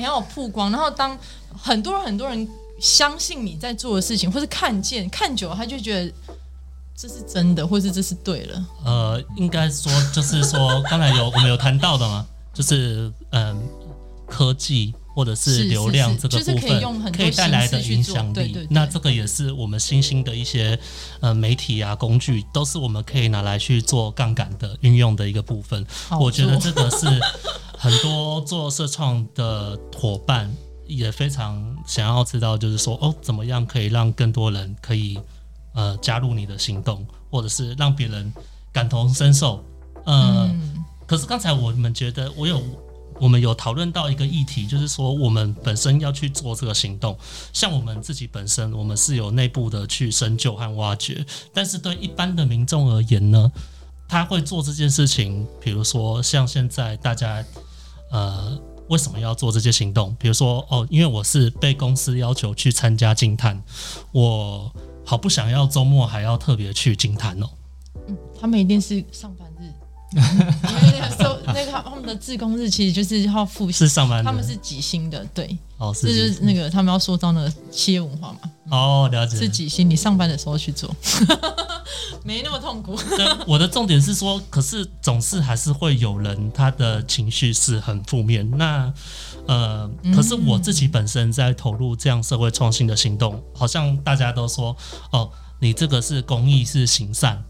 你要有曝光，然后当很多人很多人相信你在做的事情，或是看见看久了，他就觉得这是真的，或是这是对了。呃，应该说就是说，刚才有我们有谈到的嘛，就是嗯，科技或者是流量这个部分可以带来的影响力，那这个也是我们新兴的一些呃媒体啊工具，都是我们可以拿来去做杠杆的运用的一个部分。我觉得这个是很多做社创的伙伴也非常想要知道，就是说哦，怎么样可以让更多人可以呃加入你的行动，或者是让别人感同身受。嗯，可是刚才我们觉得我有。我们有讨论到一个议题，就是说我们本身要去做这个行动，像我们自己本身，我们是有内部的去深究和挖掘。但是对一般的民众而言呢，他会做这件事情，比如说像现在大家，呃，为什么要做这些行动？比如说哦，因为我是被公司要求去参加金探，我好不想要周末还要特别去金探哦。嗯，他们一定是上班日。因为那个他们的自工日其实就是要复是上班，他们是几星的，对，哦，这就是那个他们要塑造那个企业文化嘛。哦，了解，是几星？你上班的时候去做，没那么痛苦。我的重点是说，可是总是还是会有人他的情绪是很负面。那呃，可是我自己本身在投入这样社会创新的行动，好像大家都说，哦，你这个是公益，是行善。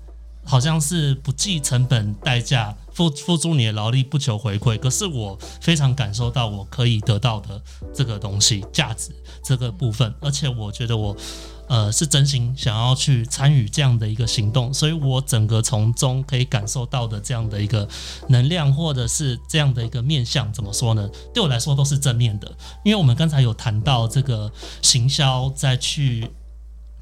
好像是不计成本代价付付出你的劳力不求回馈，可是我非常感受到我可以得到的这个东西价值这个部分，而且我觉得我呃是真心想要去参与这样的一个行动，所以我整个从中可以感受到的这样的一个能量或者是这样的一个面向，怎么说呢？对我来说都是正面的，因为我们刚才有谈到这个行销再去。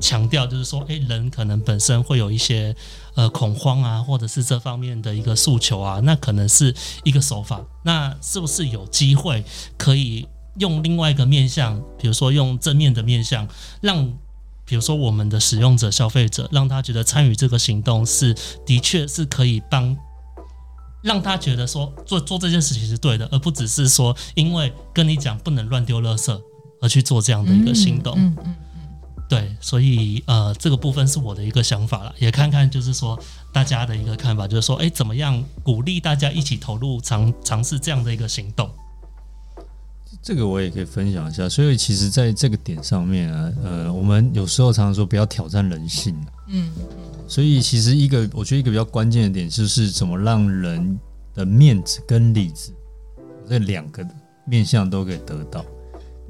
强调就是说，诶，人可能本身会有一些呃恐慌啊，或者是这方面的一个诉求啊，那可能是一个手法。那是不是有机会可以用另外一个面向，比如说用正面的面向，让比如说我们的使用者、消费者，让他觉得参与这个行动是的确是可以帮，让他觉得说做做这件事情是对的，而不只是说因为跟你讲不能乱丢垃圾而去做这样的一个行动。嗯嗯。对，所以呃，这个部分是我的一个想法了，也看看就是说大家的一个看法，就是说，哎，怎么样鼓励大家一起投入尝尝试这样的一个行动？这个我也可以分享一下。所以其实在这个点上面啊，呃，我们有时候常常说不要挑战人性嗯嗯。所以其实一个我觉得一个比较关键的点就是怎么让人的面子跟里子这两个面向都可以得到。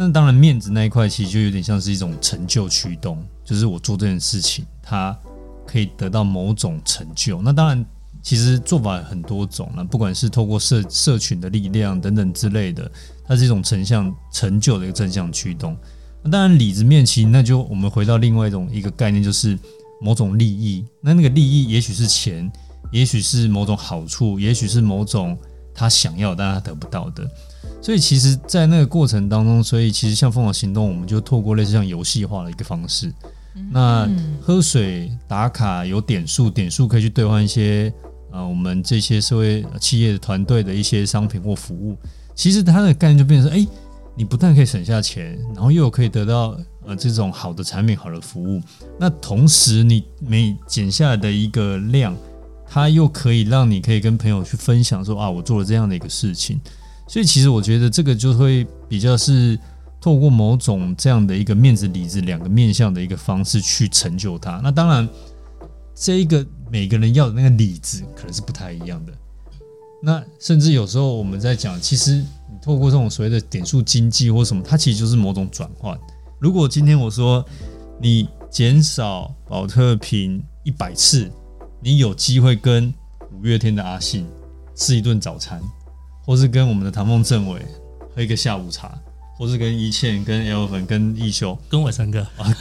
那当然，面子那一块其实就有点像是一种成就驱动，就是我做这件事情，它可以得到某种成就。那当然，其实做法很多种了，不管是透过社社群的力量等等之类的，它是一种成像成就的一个正向驱动。那当然，里子面其实那就我们回到另外一种一个概念，就是某种利益。那那个利益也许是钱，也许是某种好处，也许是某种他想要但他得不到的。所以其实，在那个过程当中，所以其实像凤凰行动，我们就透过类似像游戏化的一个方式，那喝水打卡有点数，点数可以去兑换一些呃我们这些社会企业的团队的一些商品或服务。其实它的概念就变成说，哎，你不但可以省下钱，然后又可以得到呃这种好的产品、好的服务。那同时，你每减下来的一个量，它又可以让你可以跟朋友去分享说啊，我做了这样的一个事情。所以其实我觉得这个就会比较是透过某种这样的一个面子里子两个面向的一个方式去成就它。那当然，这一个每个人要的那个里子可能是不太一样的。那甚至有时候我们在讲，其实你透过这种所谓的点数经济或什么，它其实就是某种转换。如果今天我说你减少保特瓶一百次，你有机会跟五月天的阿信吃一顿早餐。或是跟我们的唐凤政委喝一个下午茶，或是跟一倩、跟 L 粉、跟一休、跟我三哥啊，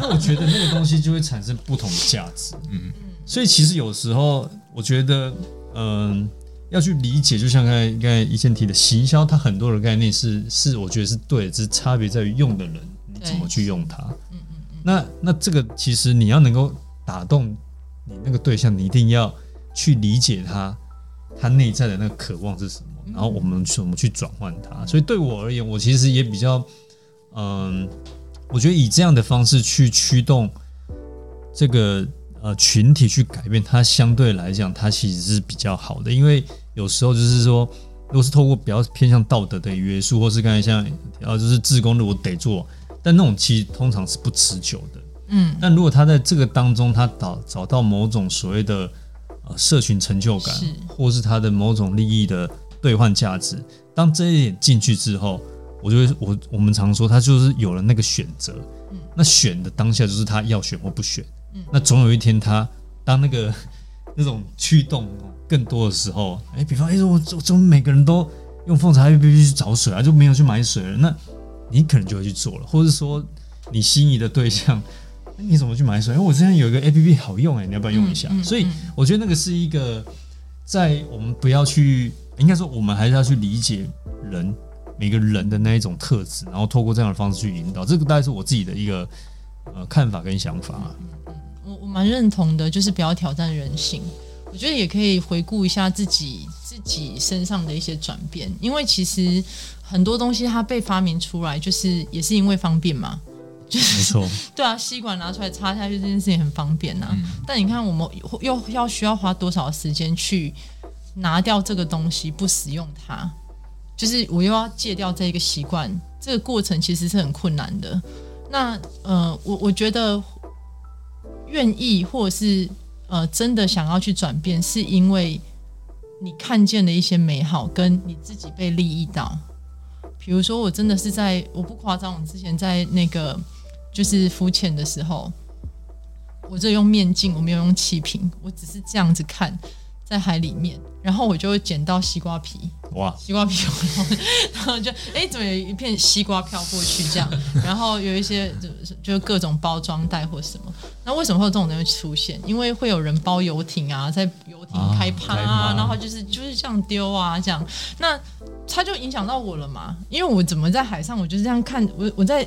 那 我觉得那个东西就会产生不同的价值。嗯嗯。所以其实有时候我觉得，嗯，要去理解，就像刚才刚才一倩提的行销，它很多的概念是是，我觉得是对，只是差别在于用的人你怎么去用它。嗯嗯嗯。那那这个其实你要能够打动你那个对象，你一定要去理解他。他内在的那个渴望是什么，然后我们怎么去转换它。所以对我而言，我其实也比较，嗯，我觉得以这样的方式去驱动这个呃群体去改变，它相对来讲，它其实是比较好的。因为有时候就是说，如果是透过比较偏向道德的约束，或是刚才像呃就是自宫，如果得做，但那种其实通常是不持久的。嗯，但如果他在这个当中，他找找到某种所谓的呃社群成就感，或是他的某种利益的兑换价值，当这一点进去之后，我就会我我们常说他就是有了那个选择，那选的当下就是他要选或不选，那总有一天他当那个 那种驱动更多的时候，哎，比方哎我我怎么每个人都用凤茶 A P P 去找水啊，就没有去买水了，那你可能就会去做了，或者说你心仪的对象。你怎么去买水？因为我之前有一个 A P P 好用哎，你要不要用一下？所以我觉得那个是一个在我们不要去，应该说我们还是要去理解人每个人的那一种特质，然后透过这样的方式去引导。这个大概是我自己的一个呃看法跟想法。我我蛮认同的，就是不要挑战人性。我觉得也可以回顾一下自己自己身上的一些转变，因为其实很多东西它被发明出来，就是也是因为方便嘛。没错，对啊，吸管拿出来插下去这件事情很方便呐。但你看，我们又要需要花多少时间去拿掉这个东西，不使用它，就是我又要戒掉这一个习惯，这个过程其实是很困难的。那呃，我我觉得愿意或者是呃真的想要去转变，是因为你看见了一些美好，跟你自己被利益到。比如说，我真的是在我不夸张，我之前在那个。就是浮潜的时候，我这用面镜，我没有用气瓶，我只是这样子看在海里面，然后我就会捡到西瓜皮，哇，西瓜皮，然后就哎，怎么有一片西瓜飘过去这样？然后有一些就就各种包装袋或什么，那为什么会有这种东西出现？因为会有人包游艇啊，在游艇开趴啊，然后就是就是这样丢啊，这样，那它就影响到我了嘛？因为我怎么在海上，我就是这样看，我我在。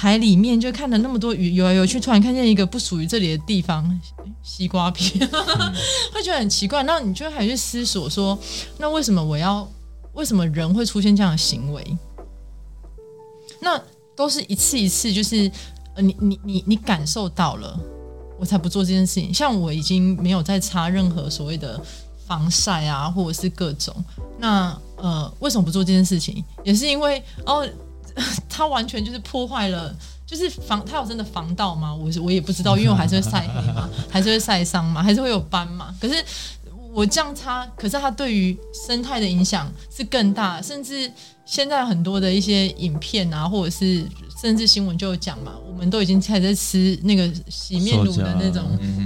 海里面就看了那么多鱼游来游去，突然看见一个不属于这里的地方，西瓜皮，会觉得很奇怪。那你就还去思索说，那为什么我要？为什么人会出现这样的行为？那都是一次一次，就是呃，你你你你感受到了，我才不做这件事情。像我已经没有再擦任何所谓的防晒啊，或者是各种。那呃，为什么不做这件事情？也是因为哦。它完全就是破坏了，就是防它有真的防盗吗？我我也不知道，因为我还是会晒黑嘛，还是会晒伤嘛，还是会有斑嘛。可是我这样擦，可是它对于生态的影响是更大，甚至现在很多的一些影片啊，或者是甚至新闻就有讲嘛，我们都已经开始吃那个洗面乳的那种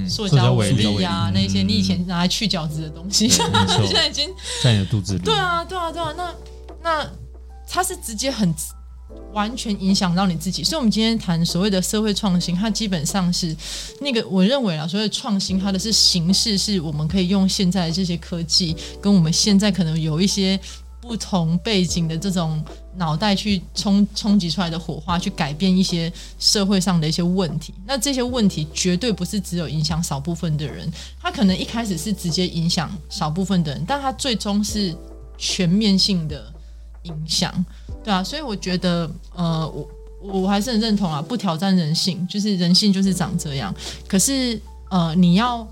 塑胶微粒啊，那些你以前拿来去角质的东西，现在已经在你的肚子里。对啊，对啊，对啊，那那它是直接很。完全影响到你自己，所以，我们今天谈所谓的社会创新，它基本上是那个我认为啊，所谓创新，它的是形式，是我们可以用现在的这些科技，跟我们现在可能有一些不同背景的这种脑袋去冲冲击出来的火花，去改变一些社会上的一些问题。那这些问题绝对不是只有影响少部分的人，它可能一开始是直接影响少部分的人，但它最终是全面性的影响。对啊，所以我觉得，呃，我我还是很认同啊，不挑战人性，就是人性就是长这样。可是，呃，你要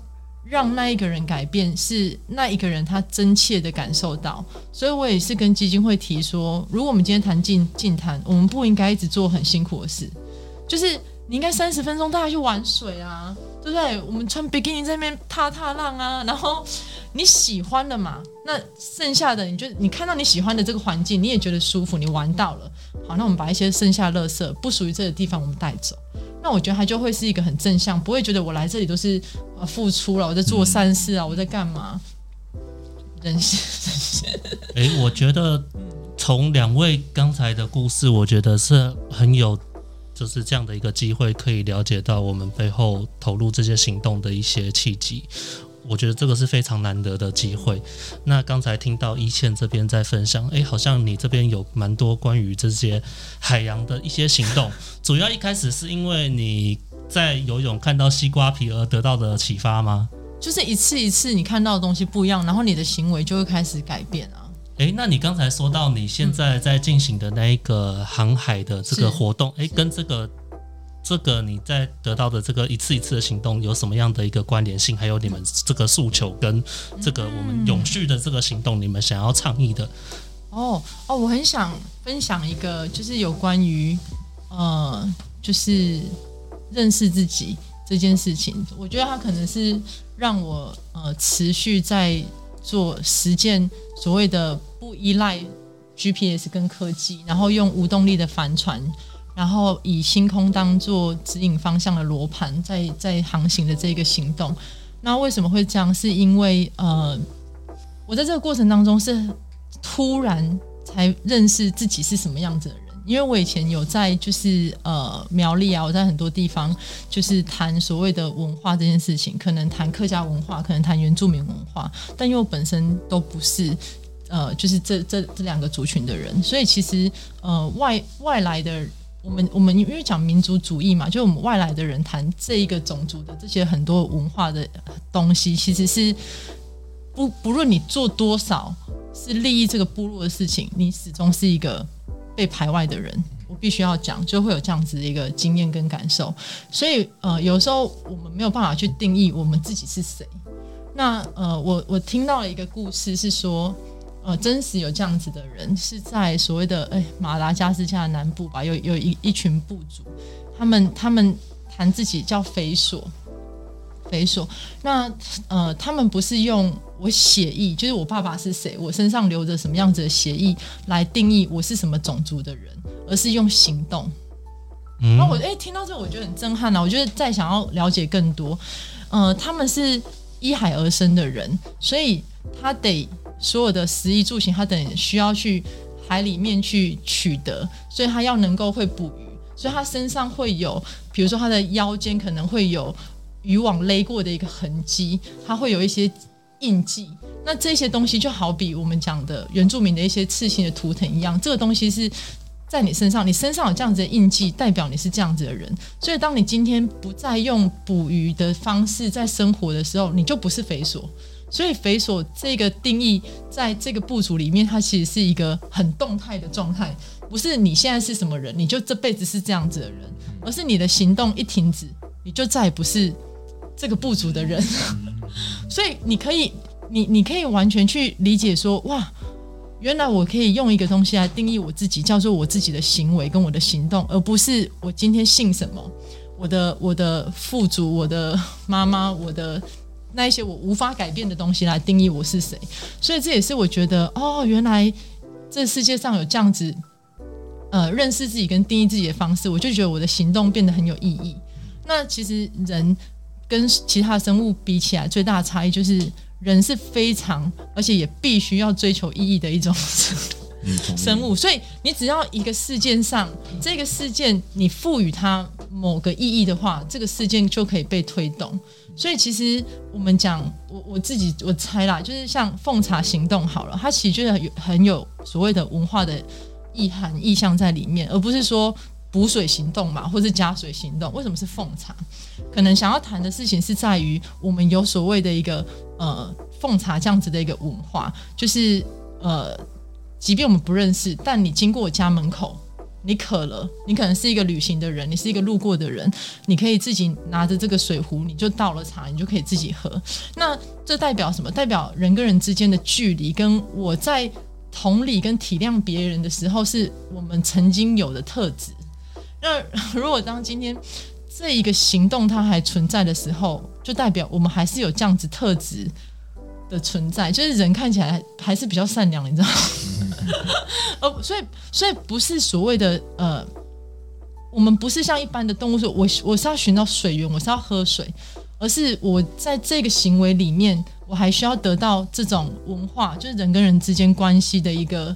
让那一个人改变，是那一个人他真切的感受到。所以我也是跟基金会提说，如果我们今天谈静静谈，我们不应该一直做很辛苦的事，就是你应该三十分钟带他去玩水啊，对不对？我们穿比基尼在那边踏踏浪啊，然后。你喜欢的嘛？那剩下的，你就你看到你喜欢的这个环境，你也觉得舒服，你玩到了。好，那我们把一些剩下垃圾不属于这个地方，我们带走。那我觉得它就会是一个很正向，不会觉得我来这里都是呃付出了，我在做善事啊，我在干嘛？人性，人性。哎，我觉得从两位刚才的故事，我觉得是很有，就是这样的一个机会，可以了解到我们背后投入这些行动的一些契机。我觉得这个是非常难得的机会。那刚才听到一倩这边在分享，哎，好像你这边有蛮多关于这些海洋的一些行动。主要一开始是因为你在游泳看到西瓜皮而得到的启发吗？就是一次一次你看到的东西不一样，然后你的行为就会开始改变啊。诶，那你刚才说到你现在在进行的那一个航海的这个活动，诶，跟这个这个你在得到的这个一次一次的行动有什么样的一个关联性？还有你们这个诉求跟这个我们永续的这个行动，你们想要倡议的？哦哦，我很想分享一个，就是有关于呃，就是认识自己这件事情。我觉得它可能是让我呃持续在做实践所谓的不依赖 GPS 跟科技，然后用无动力的帆船，然后以星空当做指引方向的罗盘，在在航行的这个行动。那为什么会这样？是因为呃，我在这个过程当中是。突然才认识自己是什么样子，因为我以前有在就是呃苗栗啊，我在很多地方就是谈所谓的文化这件事情，可能谈客家文化，可能谈原住民文化，但因为我本身都不是呃就是这这这两个族群的人，所以其实呃外外来的我们我们因为讲民族主义嘛，就我们外来的人谈这一个种族的这些很多文化的东西，其实是不不论你做多少。是利益这个部落的事情，你始终是一个被排外的人。我必须要讲，就会有这样子的一个经验跟感受。所以，呃，有时候我们没有办法去定义我们自己是谁。那，呃，我我听到了一个故事，是说，呃，真实有这样子的人，是在所谓的哎马达加斯加南部吧，有有一一群部族，他们他们谈自己叫匪所。匪所，那呃，他们不是用我血裔，就是我爸爸是谁，我身上留着什么样子的血裔来定义我是什么种族的人，而是用行动。然后我哎，听到这我觉得很震撼啊！我觉得再想要了解更多，呃，他们是依海而生的人，所以他得所有的食衣住行，他得需要去海里面去取得，所以他要能够会捕鱼，所以他身上会有，比如说他的腰间可能会有。渔网勒过的一个痕迹，它会有一些印记。那这些东西就好比我们讲的原住民的一些刺青的图腾一样，这个东西是在你身上，你身上有这样子的印记，代表你是这样子的人。所以，当你今天不再用捕鱼的方式在生活的时候，你就不是肥所。所以，肥所这个定义，在这个部族里面，它其实是一个很动态的状态，不是你现在是什么人，你就这辈子是这样子的人，而是你的行动一停止，你就再也不是。这个部族的人，所以你可以，你你可以完全去理解说，哇，原来我可以用一个东西来定义我自己，叫做我自己的行为跟我的行动，而不是我今天姓什么，我的我的父祖，我的妈妈，我的那一些我无法改变的东西来定义我是谁。所以这也是我觉得，哦，原来这世界上有这样子，呃，认识自己跟定义自己的方式，我就觉得我的行动变得很有意义。那其实人。跟其他生物比起来，最大的差异就是人是非常，而且也必须要追求意义的一种生物。所以，你只要一个事件上，这个事件你赋予它某个意义的话，这个事件就可以被推动。所以，其实我们讲，我我自己我猜啦，就是像奉茶行动好了，它其实就是有很有所谓的文化的意涵意象在里面，而不是说。补水行动嘛，或是加水行动，为什么是奉茶？可能想要谈的事情是在于，我们有所谓的一个呃奉茶这样子的一个文化，就是呃，即便我们不认识，但你经过我家门口，你渴了，你可能是一个旅行的人，你是一个路过的人，你可以自己拿着这个水壶，你就倒了茶，你就可以自己喝。那这代表什么？代表人跟人之间的距离，跟我在同理跟体谅别人的时候，是我们曾经有的特质。那 如果当今天这一个行动它还存在的时候，就代表我们还是有这样子特质的存在，就是人看起来还是比较善良，你知道吗？呃，所以所以不是所谓的呃，我们不是像一般的动物说，我我是要寻找水源，我是要喝水，而是我在这个行为里面，我还需要得到这种文化，就是人跟人之间关系的一个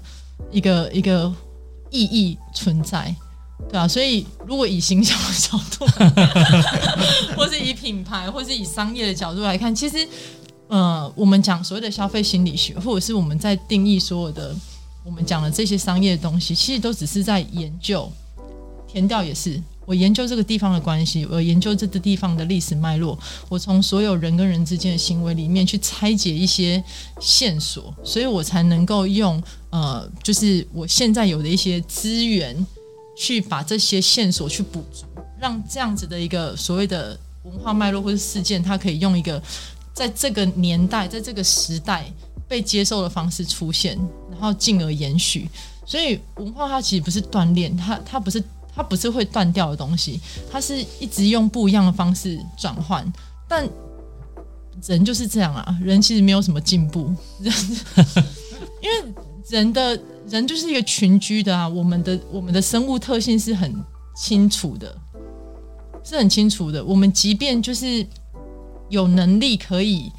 一个一个意义存在。对啊，所以如果以行销的角度，或是以品牌，或是以商业的角度来看，其实，呃，我们讲所谓的消费心理学，或者是我们在定义所有的我们讲的这些商业的东西，其实都只是在研究，填调也是，我研究这个地方的关系，我研究这个地方的历史脉络，我从所有人跟人之间的行为里面去拆解一些线索，所以我才能够用呃，就是我现在有的一些资源，去把这些线索去补足，让这样子的一个所谓的文化脉络或者事件，它可以用一个在这个年代，在这个时代被接受的方式出现，然后进而延续。所以文化它其实不是锻炼，它它不是。它不是会断掉的东西，它是一直用不一样的方式转换。但人就是这样啊，人其实没有什么进步，因 为人的人就是一个群居的啊。我们的我们的生物特性是很清楚的，是很清楚的。我们即便就是有能力可以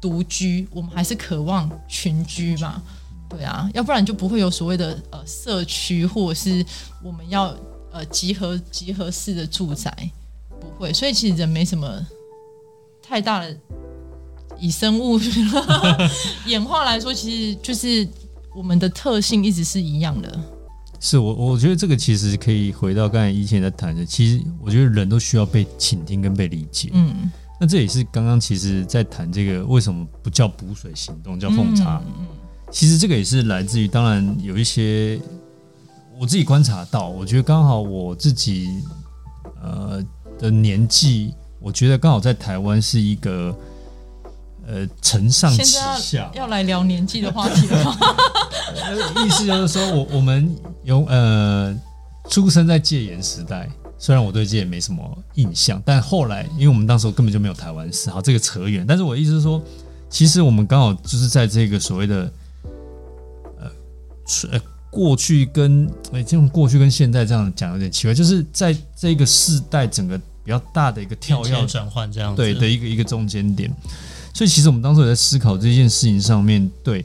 独居，我们还是渴望群居嘛。对啊，要不然就不会有所谓的呃社区，或者是我们要。呃，集合集合式的住宅不会，所以其实人没什么太大的以生物 演化来说，其实就是我们的特性一直是一样的。是我我觉得这个其实可以回到刚才以前在谈的，其实我觉得人都需要被倾听跟被理解。嗯，那这也是刚刚其实在谈这个为什么不叫补水行动，叫奉茶？嗯，其实这个也是来自于，当然有一些。我自己观察到，我觉得刚好我自己呃的年纪，我觉得刚好在台湾是一个呃承上启下，要来聊年纪的话题了吗？意思就是说我我们有呃出生在戒严时代，虽然我对戒严没什么印象，但后来因为我们当时根本就没有台湾史，好这个扯远。但是我意思是说，其实我们刚好就是在这个所谓的呃呃。过去跟哎，这种过去跟现在这样讲有点奇怪，就是在这个世代整个比较大的一个跳跃转换这样对的一个一个中间点，所以其实我们当时也在思考这件事情上面对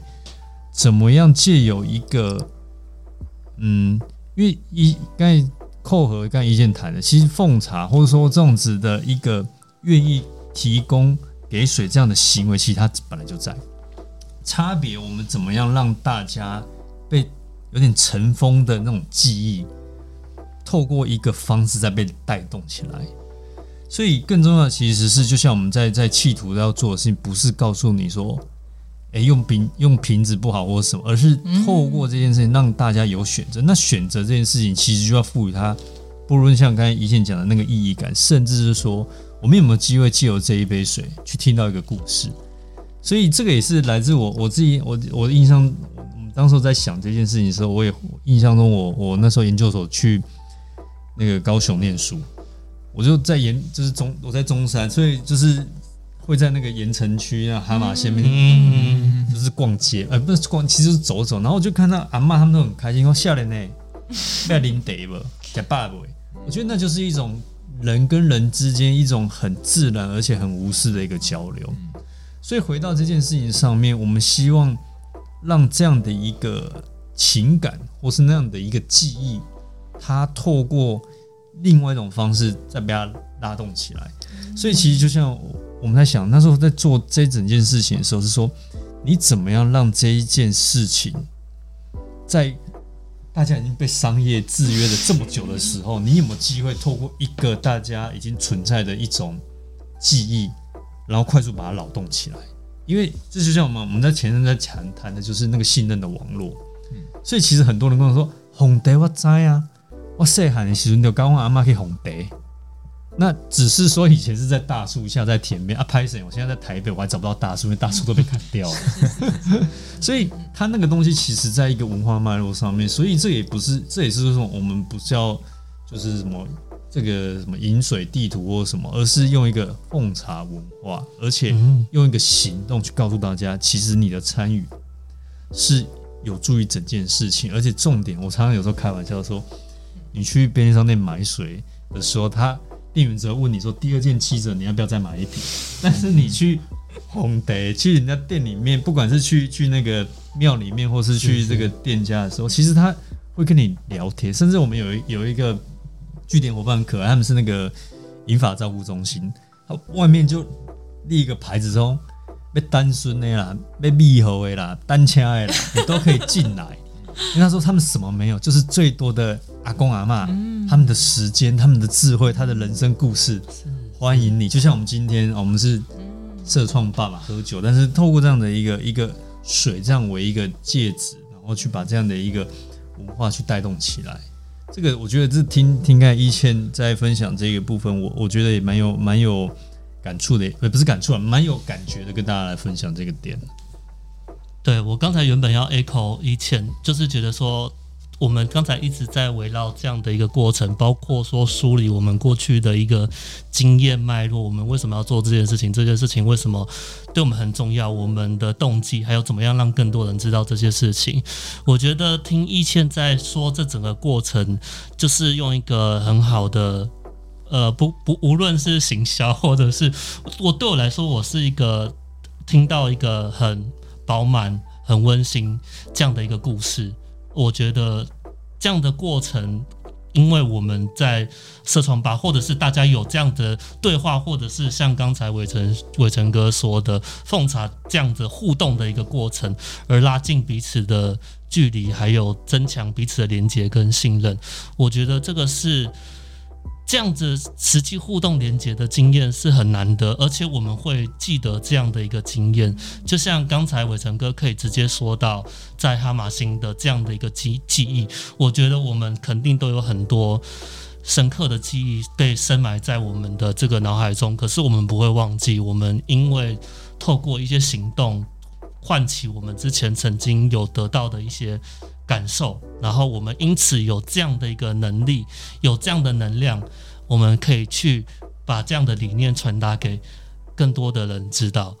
怎么样借有一个嗯，因为一刚才扣合刚才一件谈的，其实奉茶或者说这种子的一个愿意提供给水这样的行为，其实它本来就在差别，我们怎么样让大家被。有点尘封的那种记忆，透过一个方式在被带动起来。所以更重要的其实是，就像我们在在企图要做的事情，不是告诉你说，哎，用瓶用瓶子不好或什么，而是透过这件事情让大家有选择。那选择这件事情，其实就要赋予它，不论像刚才一线讲的那个意义感，甚至是说，我们有没有机会借由这一杯水去听到一个故事。所以这个也是来自我我自己我我的印象。当时在想这件事情的时候，我也印象中，我我那时候研究所去那个高雄念书，我就在盐，就是中我在中山，所以就是会在那个盐城区啊、蛤蟆县面，嗯，就是逛街，呃，不是逛，其实是走走，然后我就看到阿妈他们都很开心，说笑脸呢，要领得不，给爸不，我觉得那就是一种人跟人之间一种很自然而且很无私的一个交流。所以回到这件事情上面，我们希望。让这样的一个情感，或是那样的一个记忆，它透过另外一种方式再被它拉动起来。所以，其实就像我们在想，那时候在做这整件事情的时候，是说你怎么样让这一件事情，在大家已经被商业制约了这么久的时候，你有没有机会透过一个大家已经存在的一种记忆，然后快速把它劳动起来？因为这就像我们我们在前任在谈谈的就是那个信任的网络，所以其实很多人跟我说红蝶我在啊，我细汉的时候就教我阿妈去红蝶，那只是说以前是在大树下在田边啊拍摄，我现在在台北我还找不到大树，因为大树都被砍掉了，所以它那个东西其实在一个文化脉络上面，所以这也不是这也是说我们不是要就是什么。这个什么饮水地图或什么，而是用一个奉茶文化，而且用一个行动去告诉大家，其实你的参与是有助于整件事情。而且重点，我常常有时候开玩笑说，你去便利商店买水的时候，他店员只会问你说，第二件七折，你要不要再买一瓶？但是你去红得去人家店里面，不管是去去那个庙里面，或是去这个店家的时候，其实他会跟你聊天，甚至我们有有一个。据点伙伴很可爱，他们是那个银发照顾中心，他外面就立一个牌子说，被单身的啦，被密合的啦，单车的啦，你都可以进来。因为他说他们什么没有，就是最多的阿公阿妈，他们的时间、他们的智慧、他的人生故事，欢迎你。就像我们今天，我们是社创爸爸喝酒，但是透过这样的一个一个水，这样为一个戒指，然后去把这样的一个文化去带动起来。这个我觉得这听听看一倩在分享这个部分，我我觉得也蛮有蛮有感触的，也不是感触啊，蛮有感觉的，跟大家来分享这个点。对我刚才原本要 echo 一倩，就是觉得说。我们刚才一直在围绕这样的一个过程，包括说梳理我们过去的一个经验脉络，我们为什么要做这件事情？这件事情为什么对我们很重要？我们的动机，还有怎么样让更多人知道这些事情？我觉得听易倩在说这整个过程，就是用一个很好的，呃，不不，无论是行销，或者是我对我来说，我是一个听到一个很饱满、很温馨这样的一个故事。我觉得这样的过程，因为我们在社创吧，或者是大家有这样的对话，或者是像刚才伟成伟成哥说的奉茶这样子互动的一个过程，而拉近彼此的距离，还有增强彼此的连接跟信任。我觉得这个是。这样子实际互动连接的经验是很难得，而且我们会记得这样的一个经验。就像刚才伟成哥可以直接说到在哈马星的这样的一个记记忆，我觉得我们肯定都有很多深刻的记忆被深埋在我们的这个脑海中。可是我们不会忘记，我们因为透过一些行动唤起我们之前曾经有得到的一些。感受，然后我们因此有这样的一个能力，有这样的能量，我们可以去把这样的理念传达给更多的人知道。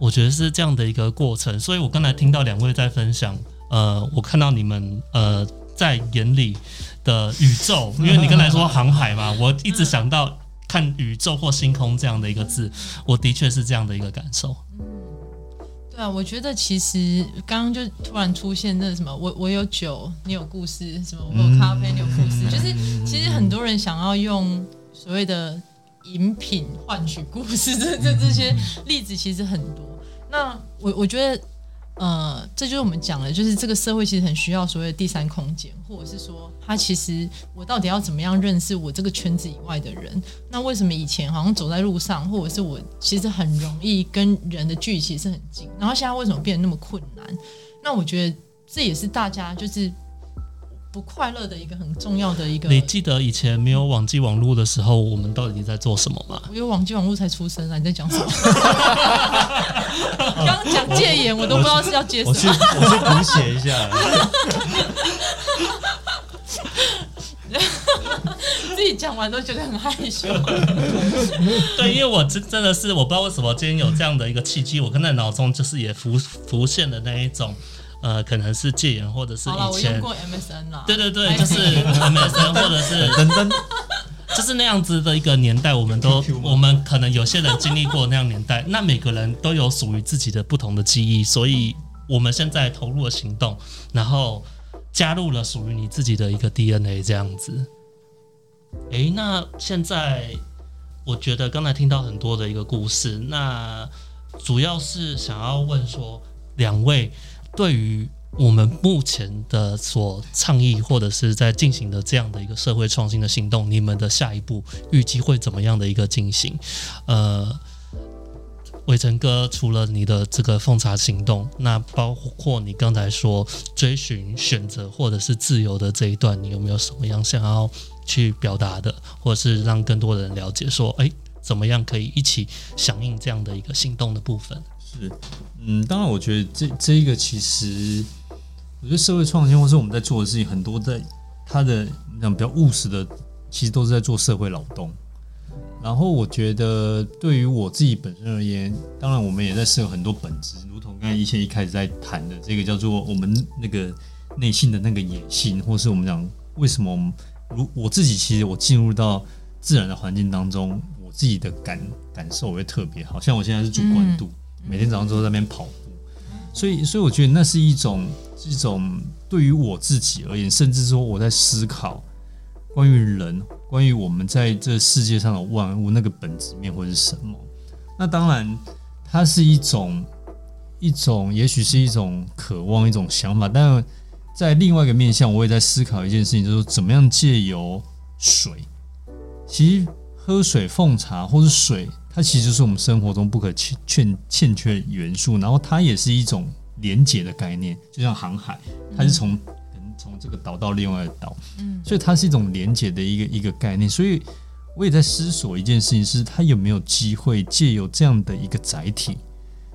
我觉得是这样的一个过程。所以我刚才听到两位在分享，呃，我看到你们呃在眼里的宇宙，因为你刚才说航海嘛，我一直想到看宇宙或星空这样的一个字，我的确是这样的一个感受。对啊，我觉得其实刚刚就突然出现那什么，我我有酒，你有故事，什么我有咖啡，你有故事，就是其实很多人想要用所谓的饮品换取故事，这这这些例子其实很多。那我我觉得。呃，这就是我们讲的，就是这个社会其实很需要所谓的第三空间，或者是说，他其实我到底要怎么样认识我这个圈子以外的人？那为什么以前好像走在路上，或者是我其实很容易跟人的距离其实很近，然后现在为什么变得那么困难？那我觉得这也是大家就是。不快乐的一个很重要的一个。你记得以前没有网际网络的时候，我们到底在做什么吗？我有网际网络才出生啊！你在讲什么？刚 刚讲戒严，我都不知道是要接什么。我去，我去补写一下。自己讲完都觉得很害羞。对，因为我真真的是我不知道为什么今天有这样的一个契机，我跟在脑中就是也浮浮现的那一种。呃，可能是戒严，或者是以前过 MSN 啦。对对对，就是 MSN，或者是等等，就是那样子的一个年代，我们都我们可能有些人经历过那样年代，那每个人都有属于自己的不同的记忆，所以我们现在投入了行动，然后加入了属于你自己的一个 DNA 这样子。诶，那现在我觉得刚才听到很多的一个故事，那主要是想要问说两位。对于我们目前的所倡议或者是在进行的这样的一个社会创新的行动，你们的下一步预计会怎么样的一个进行？呃，伟成哥，除了你的这个奉茶行动，那包括你刚才说追寻选择或者是自由的这一段，你有没有什么样想要去表达的，或者是让更多人了解说，哎，怎么样可以一起响应这样的一个行动的部分？是，嗯，当然，我觉得这这一个其实，我觉得社会创新或是我们在做的事情，很多在它的讲比较务实的，其实都是在做社会劳动。然后，我觉得对于我自己本身而言，当然我们也在设很多本质，如同刚才一切一开始在谈的这个叫做我们那个内心的那个野心，或是我们讲为什么如我自己其实我进入到自然的环境当中，我自己的感感受会特别好，像我现在是主观度。每天早上都在那边跑步，所以，所以我觉得那是一种，一种对于我自己而言，甚至说我在思考关于人，关于我们在这世界上的万物那个本质面会是什么。那当然，它是一种，一种，也许是一种渴望，一种想法。但在另外一个面向，我也在思考一件事情，就是怎么样借由水，其实喝水、奉茶或是水，它其实就是我们生活中不可欠欠欠缺元素，然后它也是一种连接的概念，就像航海，它是从从这个岛到另外一个岛，嗯，所以它是一种连接的一个一个概念，所以我也在思索一件事情，是它有没有机会借由这样的一个载体，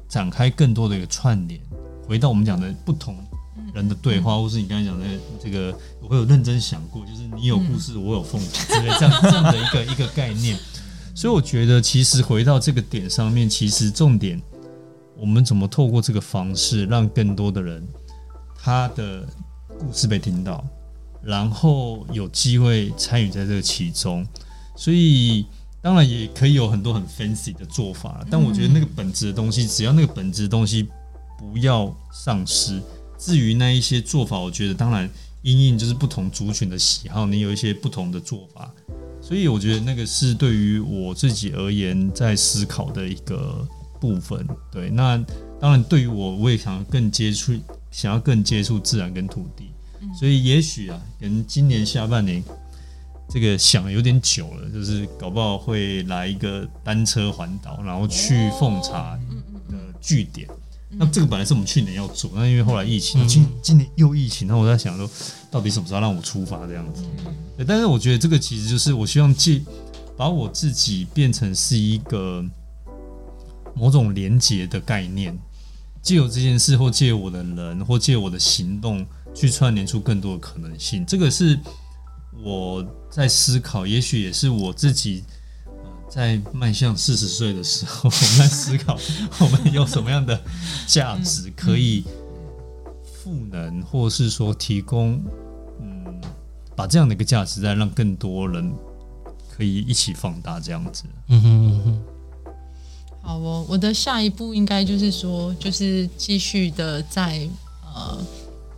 展开更多的一个串联，回到我们讲的不同。人的对话，或是你刚才讲的这个，我有认真想过，就是你有故事，我有奉旨之类这样这样的一个一个概念。所以我觉得，其实回到这个点上面，其实重点，我们怎么透过这个方式，让更多的人他的故事被听到，然后有机会参与在这个其中。所以当然也可以有很多很 fancy 的做法，但我觉得那个本质的东西，只要那个本质的东西不要丧失。至于那一些做法，我觉得当然因应就是不同族群的喜好，你有一些不同的做法，所以我觉得那个是对于我自己而言在思考的一个部分。对，那当然对于我，我也想要更接触，想要更接触自然跟土地，所以也许啊，可能今年下半年这个想有点久了，就是搞不好会来一个单车环岛，然后去奉茶的据点。那这个本来是我们去年要做，那因为后来疫情，今今年又疫情，那我在想说，到底什么时候让我出发这样子？对，但是我觉得这个其实就是我希望借把我自己变成是一个某种连接的概念，借由这件事或借我的人或借我的行动去串联出更多的可能性。这个是我在思考，也许也是我自己。在迈向四十岁的时候，我们在思考我们有什么样的价值可以赋能，或是说提供，嗯，把这样的一个价值再让更多人可以一起放大，这样子。嗯哼嗯哼。好哦，我的下一步应该就是说，就是继续的在呃，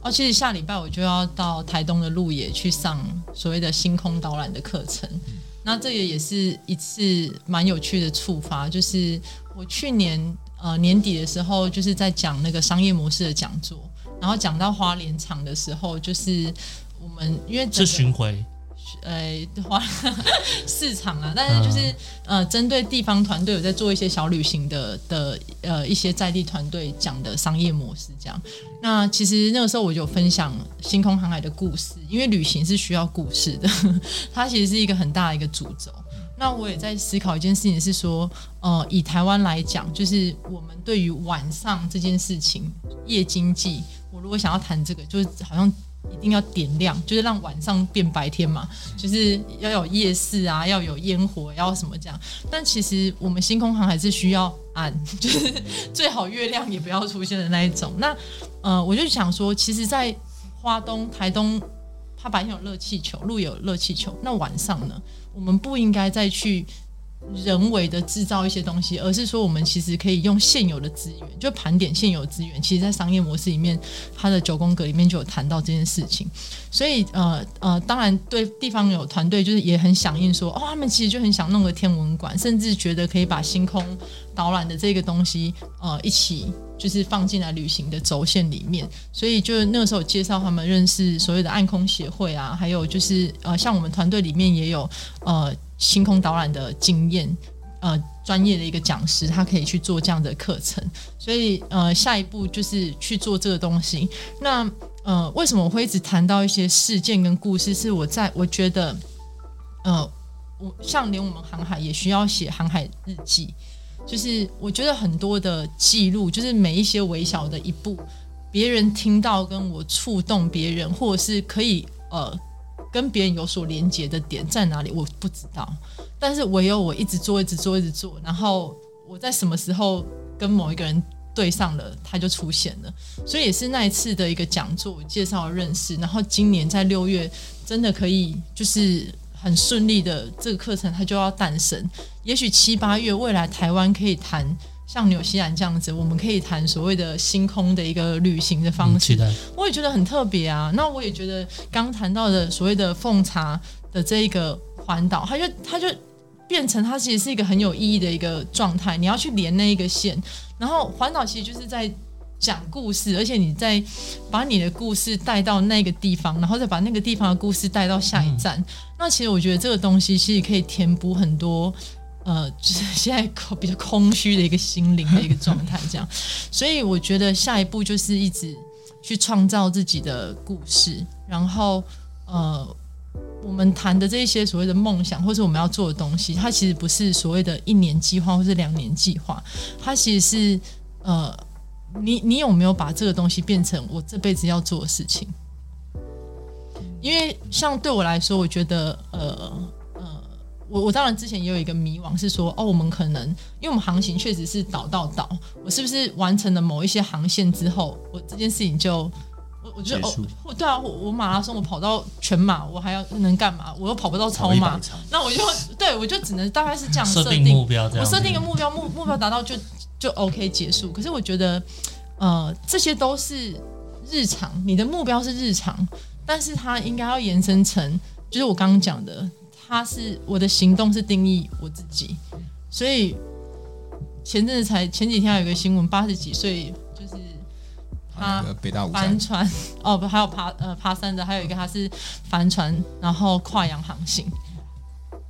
哦，其实下礼拜我就要到台东的鹿野去上所谓的星空导览的课程。那这个也是一次蛮有趣的触发，就是我去年呃年底的时候，就是在讲那个商业模式的讲座，然后讲到花莲场的时候，就是我们因为是巡回。呃，花 市场啊，但是就是呃，针对地方团队有在做一些小旅行的的呃一些在地团队讲的商业模式这样。那其实那个时候我就分享星空航海的故事，因为旅行是需要故事的，它其实是一个很大的一个主轴。那我也在思考一件事情，是说呃，以台湾来讲，就是我们对于晚上这件事情，夜经济，我如果想要谈这个，就是好像。一定要点亮，就是让晚上变白天嘛，就是要有夜市啊，要有烟火，要什么这样。但其实我们星空航还是需要暗，就是最好月亮也不要出现的那一种。那呃，我就想说，其实，在花东、台东，它白天有热气球，路有热气球，那晚上呢，我们不应该再去。人为的制造一些东西，而是说我们其实可以用现有的资源，就盘点现有资源。其实，在商业模式里面，它的九宫格里面就有谈到这件事情。所以，呃呃，当然对地方有团队就是也很响应，说哦，他们其实就很想弄个天文馆，甚至觉得可以把星空导览的这个东西，呃，一起就是放进来旅行的轴线里面。所以，就那个时候介绍他们认识所谓的暗空协会啊，还有就是呃，像我们团队里面也有呃。星空导览的经验，呃，专业的一个讲师，他可以去做这样的课程。所以，呃，下一步就是去做这个东西。那，呃，为什么我会一直谈到一些事件跟故事？是我在我觉得，呃，我像连我们航海也需要写航海日记，就是我觉得很多的记录，就是每一些微小的一步，别人听到跟我触动别人，或者是可以呃。跟别人有所连接的点在哪里？我不知道，但是唯有我一直做，一直做，一直做，然后我在什么时候跟某一个人对上了，他就出现了。所以也是那一次的一个讲座介绍认识，然后今年在六月真的可以就是很顺利的这个课程它就要诞生。也许七八月未来台湾可以谈。像纽西兰这样子，我们可以谈所谓的星空的一个旅行的方式，我也觉得很特别啊。那我也觉得刚谈到的所谓的奉茶的这一个环岛，它就它就变成它其实是一个很有意义的一个状态。你要去连那一个线，然后环岛其实就是在讲故事，而且你在把你的故事带到那个地方，然后再把那个地方的故事带到下一站。那其实我觉得这个东西其实可以填补很多，呃，就是现在比较空虚的一个心灵的一个状态，这样。所以我觉得下一步就是一直去创造自己的故事，然后呃，我们谈的这些所谓的梦想，或是我们要做的东西，它其实不是所谓的一年计划或是两年计划，它其实是呃。你你有没有把这个东西变成我这辈子要做的事情？因为像对我来说，我觉得呃，我我当然之前也有一个迷惘，是说哦，我们可能因为我们航行确实是岛到岛，我是不是完成了某一些航线之后，我这件事情就我我觉得哦，对啊，我我马拉松我跑到全马，我还要能干嘛？我又跑不到超马，那我就对我就只能大概是这样设定目标，我设定一个目标，目目标达到就。就 OK 结束。可是我觉得，呃，这些都是日常。你的目标是日常，但是它应该要延伸成，就是我刚刚讲的，它是我的行动是定义我自己。所以前阵子才前几天有一个新闻，八十几岁就是他帆船 哦不，还有爬呃爬山的，还有一个他是帆船，然后跨洋航行。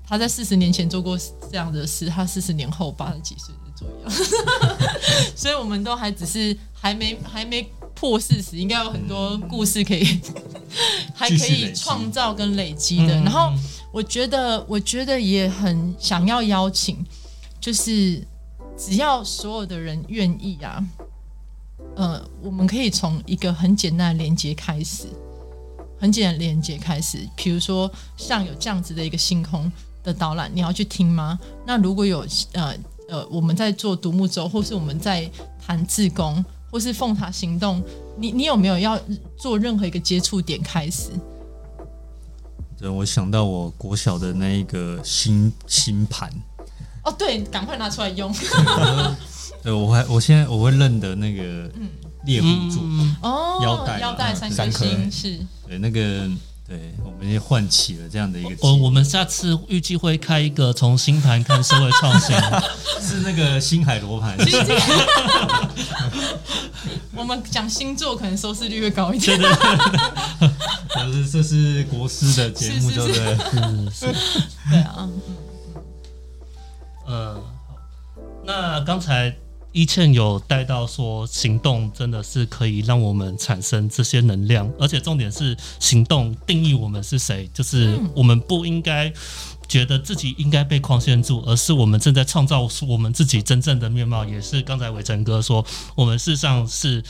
他在四十年前做过这样的事，他四十年后八十几岁。所以，我们都还只是还没还没破四十，应该有很多故事可以 还可以创造跟累积的。然后，我觉得，我觉得也很想要邀请，就是只要所有的人愿意啊，呃，我们可以从一个很简单的连接开始，很简单的连接开始。比如说，像有这样子的一个星空的导览，你要去听吗？那如果有呃。呃，我们在做独木舟，或是我们在谈自工，或是奉塔行动，你你有没有要做任何一个接触点开始？对，我想到我国小的那一个星星盘。哦，对，赶快拿出来用。对，我还我现在我会认得那个猎户座哦，腰带腰带三颗星是，对那个。对，我们也唤起了这样的一个。我我们下次预计会开一个从星盘看社会创新，是那个星海罗盘。我们讲星座可能收视率会高一点。对对对，是这是国师的节目，对不对？是是。对啊。嗯，那刚才。一倩有带到说，行动真的是可以让我们产生这些能量，而且重点是行动定义我们是谁，就是我们不应该觉得自己应该被框限住，而是我们正在创造出我们自己真正的面貌。也是刚才伟成哥说，我们事实上是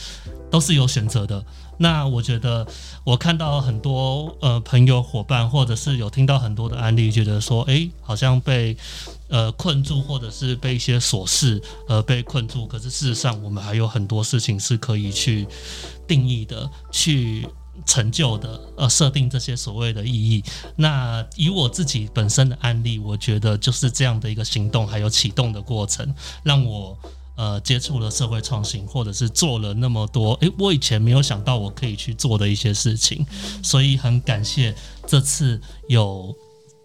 都是有选择的。那我觉得，我看到很多呃朋友伙伴，或者是有听到很多的案例，觉得说，哎，好像被呃困住，或者是被一些琐事呃被困住。可是事实上，我们还有很多事情是可以去定义的，去成就的，呃，设定这些所谓的意义。那以我自己本身的案例，我觉得就是这样的一个行动，还有启动的过程，让我。呃，接触了社会创新，或者是做了那么多，诶，我以前没有想到我可以去做的一些事情，所以很感谢这次有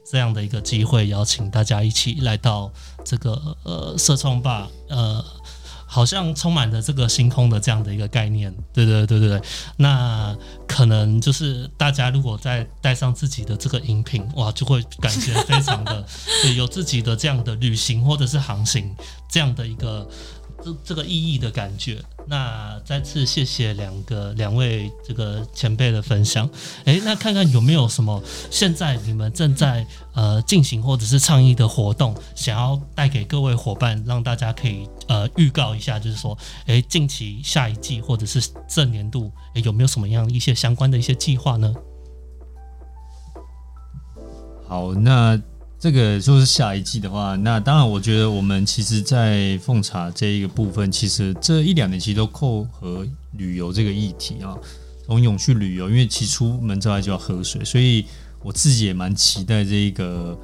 这样的一个机会，邀请大家一起来到这个呃社创吧，呃，好像充满着这个星空的这样的一个概念，对对对对对。那可能就是大家如果再带上自己的这个饮品，哇，就会感觉非常的 对有自己的这样的旅行或者是航行这样的一个。这这个意义的感觉，那再次谢谢两个两位这个前辈的分享。诶，那看看有没有什么现在你们正在呃进行或者是倡议的活动，想要带给各位伙伴，让大家可以呃预告一下，就是说，诶，近期下一季或者是这年度，有没有什么样一些相关的一些计划呢？好，那。这个就是下一季的话，那当然，我觉得我们其实，在奉茶这一个部分，其实这一两年其实都扣合旅游这个议题啊。从永续旅游，因为其出门之外就要喝水，所以我自己也蛮期待这一个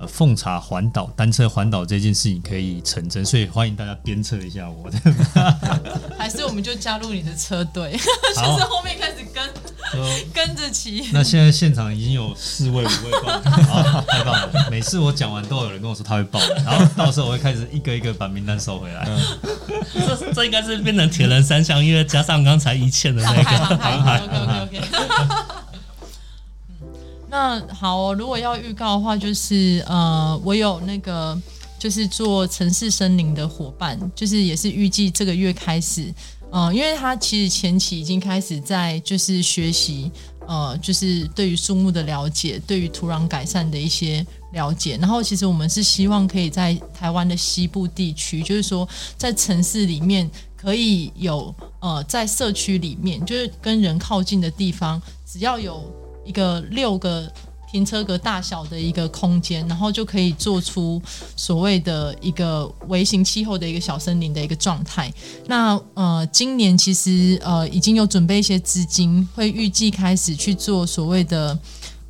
呃奉茶环岛单车环岛这件事情可以成真，所以欢迎大家鞭策一下我。还是我们就加入你的车队，就是后面开始跟。跟着骑。那现在现场已经有四位五位报，好，太棒了！每次我讲完都有人跟我说他会报，然后到时候我会开始一个一个把名单收回来。这这应该是变成铁人三项，因为加上刚才一切的那个航海，OK OK OK。那好，如果要预告的话，就是呃，我有那个就是做城市森林的伙伴，就是也是预计这个月开始。嗯，因为他其实前期已经开始在就是学习，呃，就是对于树木的了解，对于土壤改善的一些了解。然后，其实我们是希望可以在台湾的西部地区，就是说在城市里面可以有呃，在社区里面，就是跟人靠近的地方，只要有一个六个。停车格大小的一个空间，然后就可以做出所谓的一个微型气候的一个小森林的一个状态。那呃，今年其实呃已经有准备一些资金，会预计开始去做所谓的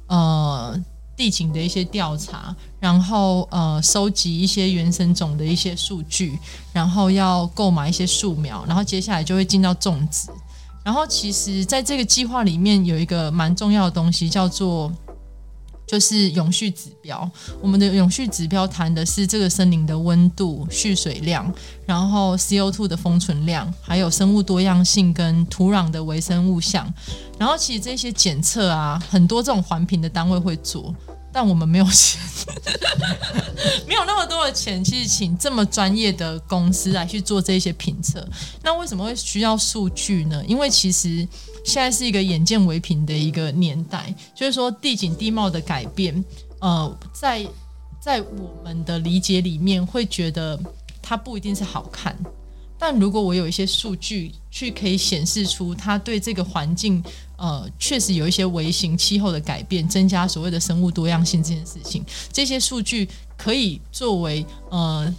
呃地景的一些调查，然后呃收集一些原生种的一些数据，然后要购买一些树苗，然后接下来就会进到种植。然后其实在这个计划里面有一个蛮重要的东西，叫做。就是永续指标，我们的永续指标谈的是这个森林的温度、蓄水量，然后 CO2 的封存量，还有生物多样性跟土壤的微生物项。然后其实这些检测啊，很多这种环评的单位会做。但我们没有钱，没有那么多的钱，去请这么专业的公司来去做这些评测。那为什么会需要数据呢？因为其实现在是一个眼见为凭的一个年代，就是说地景地貌的改变，呃，在在我们的理解里面，会觉得它不一定是好看。但如果我有一些数据去可以显示出它对这个环境，呃，确实有一些微型气候的改变，增加所谓的生物多样性这件事情，这些数据可以作为呃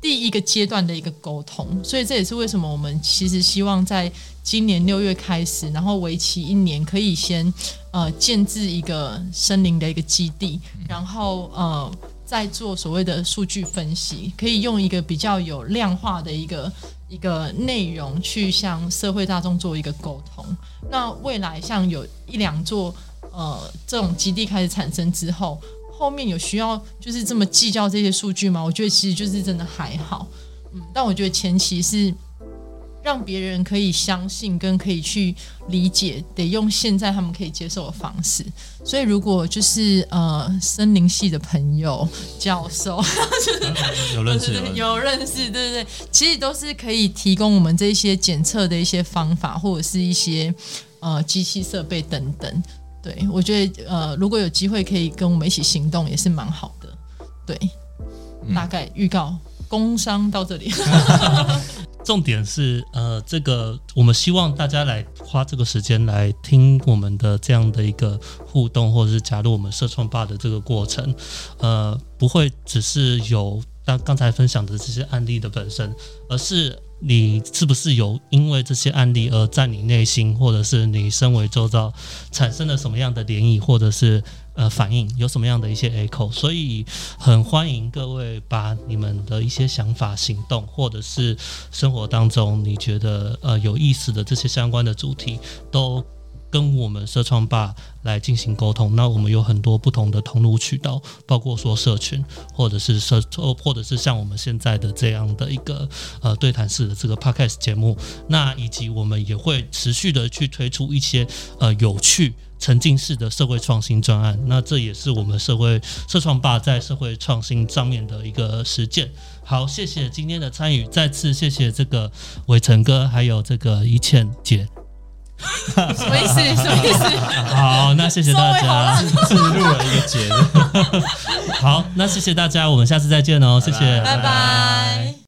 第一个阶段的一个沟通。所以这也是为什么我们其实希望在今年六月开始，然后为期一年，可以先呃建制一个森林的一个基地，然后呃。在做所谓的数据分析，可以用一个比较有量化的一个一个内容去向社会大众做一个沟通。那未来像有一两座呃这种基地开始产生之后，后面有需要就是这么计较这些数据吗？我觉得其实就是真的还好，嗯，但我觉得前期是。让别人可以相信跟可以去理解，得用现在他们可以接受的方式。所以，如果就是呃森林系的朋友、教授，有认识有认识，对对对，其实都是可以提供我们这些检测的一些方法，或者是一些呃机器设备等等。对我觉得呃，如果有机会可以跟我们一起行动，也是蛮好的。对，大概预告工商到这里。重点是，呃，这个我们希望大家来花这个时间来听我们的这样的一个互动，或者是加入我们社创吧的这个过程，呃，不会只是有刚刚才分享的这些案例的本身，而是。你是不是有因为这些案例而在你内心，或者是你身为周遭产生了什么样的涟漪，或者是呃反应，有什么样的一些 echo？所以很欢迎各位把你们的一些想法、行动，或者是生活当中你觉得呃有意思的这些相关的主题都。跟我们社创吧来进行沟通，那我们有很多不同的通路渠道，包括说社群，或者是社，或者是像我们现在的这样的一个呃对谈式的这个 podcast 节目，那以及我们也会持续的去推出一些呃有趣沉浸式的社会创新专案，那这也是我们社会社创吧在社会创新上面的一个实践。好，谢谢今天的参与，再次谢谢这个伟成哥，还有这个一倩姐。什么意思？什么意思？好，那谢谢大家，自录了一个节日。好，那谢谢大家，我们下次再见哦，谢谢，拜拜。